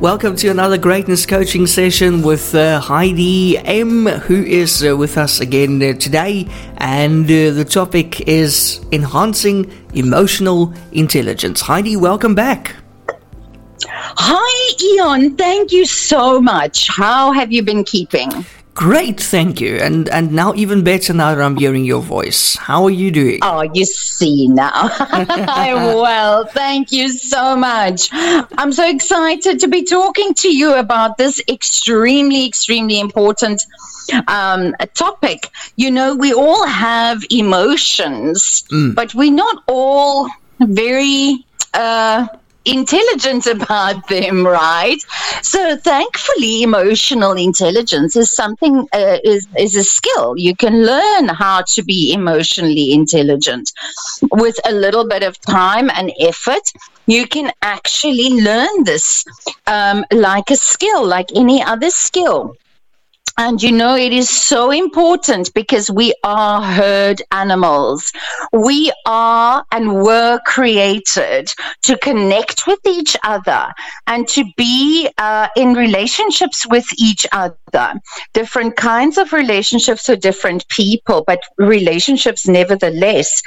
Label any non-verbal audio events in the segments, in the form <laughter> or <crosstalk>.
Welcome to another greatness coaching session with uh, Heidi M, who is uh, with us again uh, today. And uh, the topic is enhancing emotional intelligence. Heidi, welcome back. Hi, Eon. Thank you so much. How have you been keeping? Great, thank you. And and now even better now that I'm hearing your voice. How are you doing? Oh, you see now. I'm <laughs> well. Thank you so much. I'm so excited to be talking to you about this extremely, extremely important um, topic. You know, we all have emotions, mm. but we're not all very uh, intelligent about them, right? So thankfully, emotional intelligence is something uh, is is a skill. You can learn how to be emotionally intelligent with a little bit of time and effort. You can actually learn this um, like a skill, like any other skill. And you know, it is so important because we are herd animals. We are and were created to connect with each other and to be uh, in relationships with each other. Different kinds of relationships for different people, but relationships nevertheless.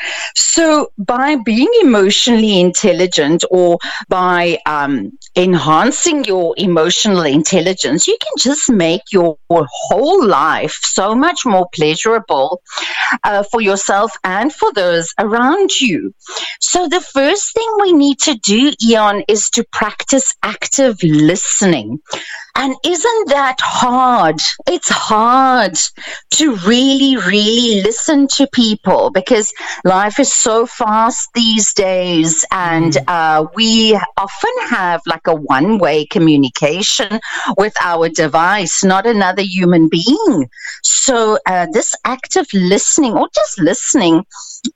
So, by being emotionally intelligent or by um, enhancing your emotional intelligence, you can just make your whole life so much more pleasurable uh, for yourself and for those around you. So, the first thing we need to do, Eon, is to practice active listening. And isn't that hard? It's hard to really, really listen to people because life is so fast these days, and mm. uh, we often have like a one way communication with our device, not another human being. So, uh, this active listening or just listening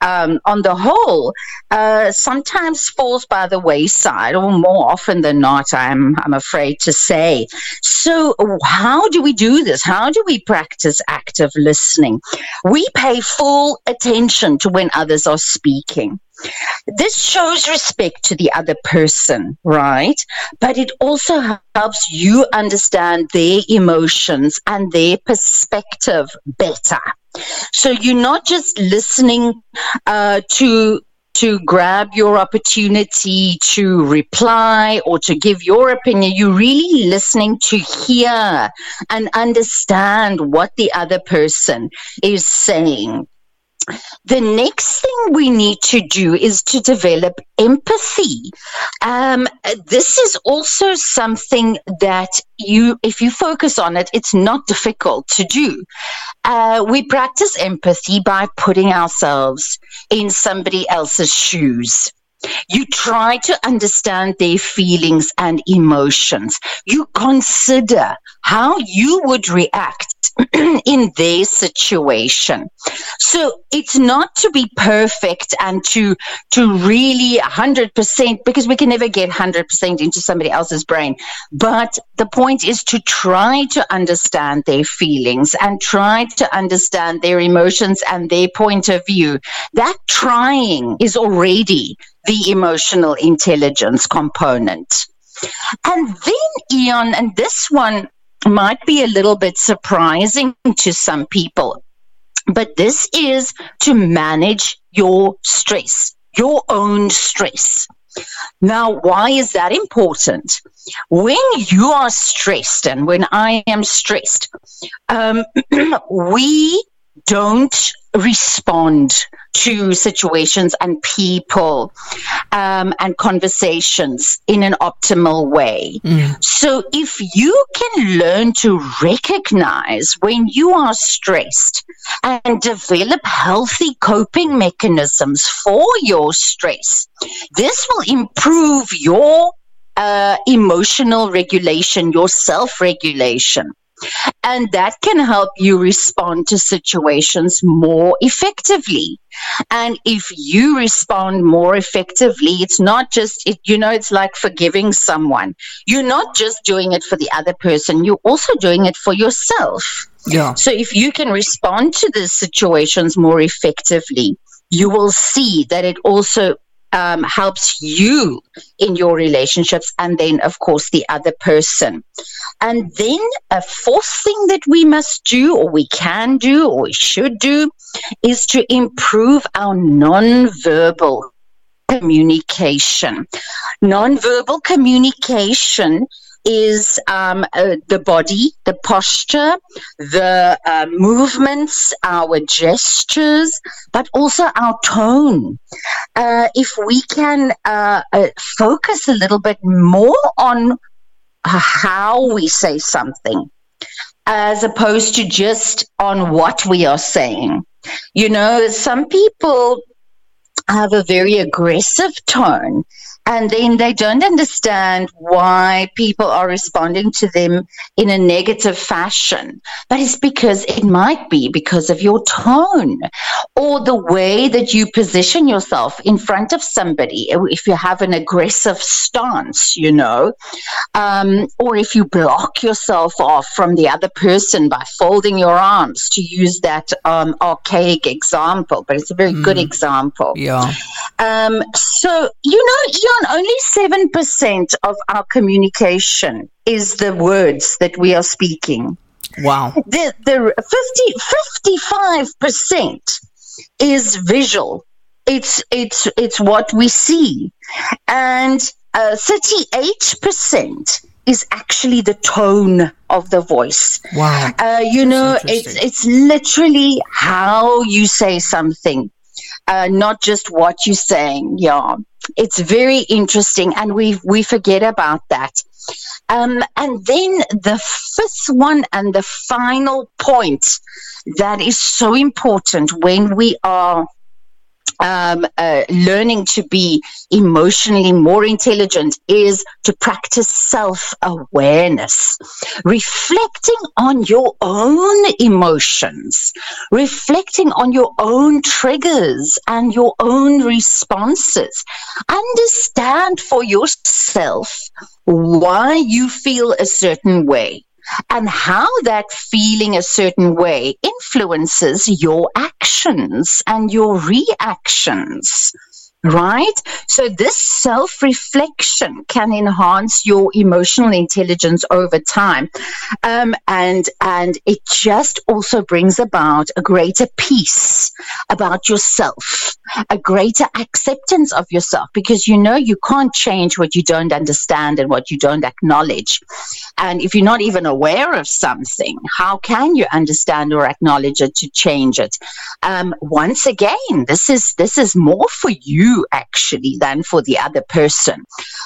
um, on the whole, uh, sometimes falls by the wayside, or more often than not, I'm, I'm afraid to say. So, how do we do this? How do we practice active listening? We pay full attention to when others are speaking. This shows respect to the other person, right? But it also helps you understand their emotions and their perspective better. So you're not just listening uh, to to grab your opportunity to reply or to give your opinion. You're really listening to hear and understand what the other person is saying. The next thing we need to do is to develop empathy. Um, this is also something that you, if you focus on it, it's not difficult to do. Uh, we practice empathy by putting ourselves in somebody else's shoes. You try to understand their feelings and emotions. You consider how you would react <clears throat> in their situation. So it's not to be perfect and to to really 100% because we can never get 100% into somebody else's brain. But the point is to try to understand their feelings and try to understand their emotions and their point of view. That trying is already the emotional intelligence component. And then, Eon, and this one might be a little bit surprising to some people, but this is to manage your stress, your own stress. Now, why is that important? When you are stressed, and when I am stressed, um, <clears throat> we don't respond to situations and people um, and conversations in an optimal way. Mm. So, if you can learn to recognize when you are stressed and develop healthy coping mechanisms for your stress, this will improve your uh, emotional regulation, your self regulation. And that can help you respond to situations more effectively. And if you respond more effectively, it's not just, it, you know, it's like forgiving someone. You're not just doing it for the other person, you're also doing it for yourself. Yeah. So if you can respond to the situations more effectively, you will see that it also um, helps you in your relationships, and then, of course, the other person. And then a fourth thing that we must do, or we can do, or we should do, is to improve our non-verbal communication. Non-verbal communication is um, uh, the body, the posture, the uh, movements, our gestures, but also our tone. Uh, if we can uh, uh, focus a little bit more on how we say something, as opposed to just on what we are saying. You know, some people have a very aggressive tone and then they don't understand why people are responding to them in a negative fashion. But it's because it might be because of your tone or the way that you position yourself in front of somebody. If you have an aggressive stance, you know, um, or if you block yourself off from the other person by folding your arms, to use that um, archaic example, but it's a very mm. good example. Yeah. Um, so, you know, Jan, only 7% of our communication is the words that we are speaking. Wow. The, the 50, 55% is visual. It's, it's, it's what we see. And uh, 38% is actually the tone of the voice. Wow. Uh, you know, it's, it's literally how you say something uh, not just what you're saying. Yeah, it's very interesting, and we we forget about that. Um, and then the fifth one and the final point that is so important when we are um, uh, learning to be emotionally more intelligent is to practice self awareness, reflecting on your own emotions, reflecting on your own triggers and your own responses. Understand for yourself why you feel a certain way and how that feeling a certain way influences your actions and your reactions right? So this self reflection can enhance your emotional intelligence over time, um, and and it just also brings about a greater peace about yourself, a greater acceptance of yourself, because you know you can't change what you don't understand and what you don't acknowledge, and if you're not even aware of something, how can you understand or acknowledge it to change it? Um, once again, this is this is more for you actually than for the other person.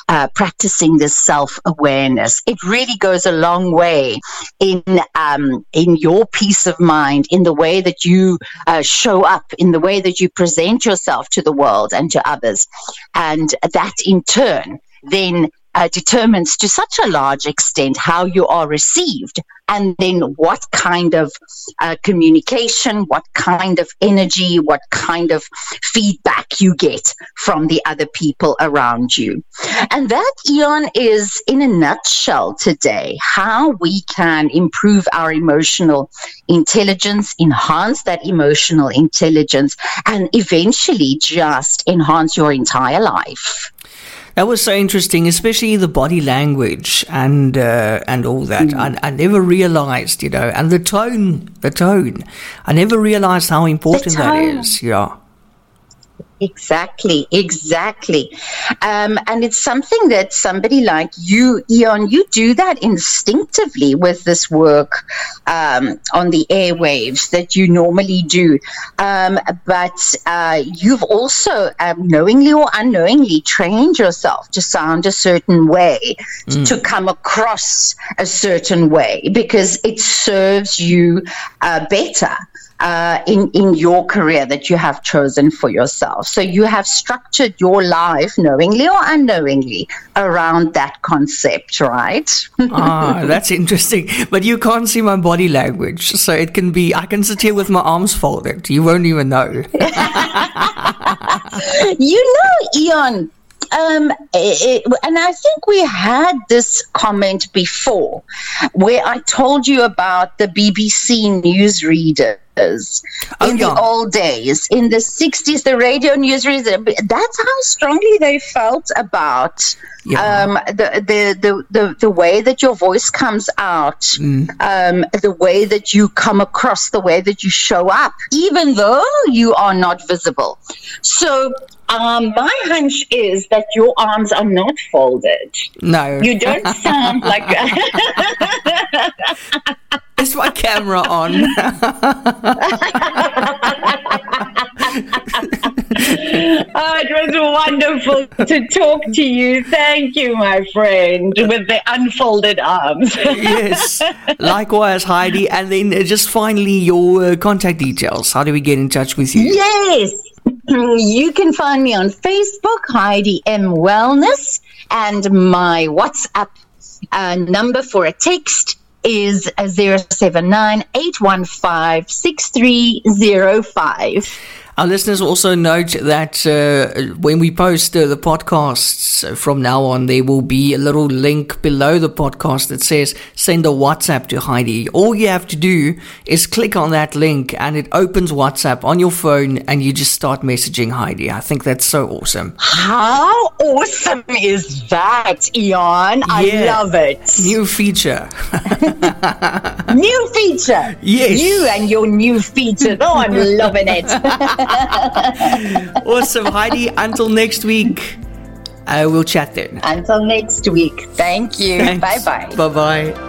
Uh, practicing this self awareness, it really goes a long way in um, in your peace of mind, in the way that you uh, show up, in the way that you present yourself to the world and to others, and that in turn then uh, determines to such a large extent how you are received and then what kind of uh, communication, what kind of energy, what kind of feedback you get from the other people around you. And that, Eon, is in a nutshell today how we can improve our emotional intelligence, enhance that emotional intelligence, and eventually just enhance your entire life. That was so interesting, especially the body language and uh, and all that. Mm. I, I never realized, you know, and the tone, the tone. I never realized how important that is. Yeah. Exactly, exactly. Um, and it's something that somebody like you, Eon, you do that instinctively with this work um, on the airwaves that you normally do. Um, but uh, you've also, um, knowingly or unknowingly, trained yourself to sound a certain way, mm. to come across a certain way, because it serves you uh, better uh, in in your career that you have chosen for yourself. So you have structured your life knowingly or unknowingly around that concept, right? <laughs> ah, that's interesting. But you can't see my body language, so it can be. I can sit here with my arms folded. You won't even know. <laughs> you know, Eon um, it, and I think we had this comment before where I told you about the BBC newsreaders newsreaders Oh, in yeah. the old days. In the 60s, the radio newsreaders, that's how strongly they felt about Yeah. um, the, the, the, the, the way that your voice comes out, Mm. um, the way that you come across, the way that you show up, even though you are not visible. So, um, my hunch is that your arms are not folded. No. You don't sound like. <laughs> <laughs> Is my camera on? <laughs> Oh, it was wonderful to talk to you. Thank you, my friend, with the unfolded arms. yes. <laughs> Likewise, Heidi. And then just finally, your uh, contact details. How do we get in touch with you? yes. <clears throat> You can find me on Facebook, Heidi M Wellness, and my WhatsApp uh, number for a text is 079 815 6305. Our listeners also note that uh, when we post uh, the podcasts uh, from now on, there will be a little link below the podcast that says send a WhatsApp to Heidi. All you have to do is click on that link and it opens WhatsApp on your phone and you just start messaging Heidi. I think that's so awesome. How awesome is that, Eon? I love it. New feature. <laughs> New feature. Yes. You and your new feature. Oh, I'm loving it. <laughs> <laughs> awesome, Heidi. Until next week, uh, we'll chat then. Until next week. Thank you. Bye bye. Bye bye.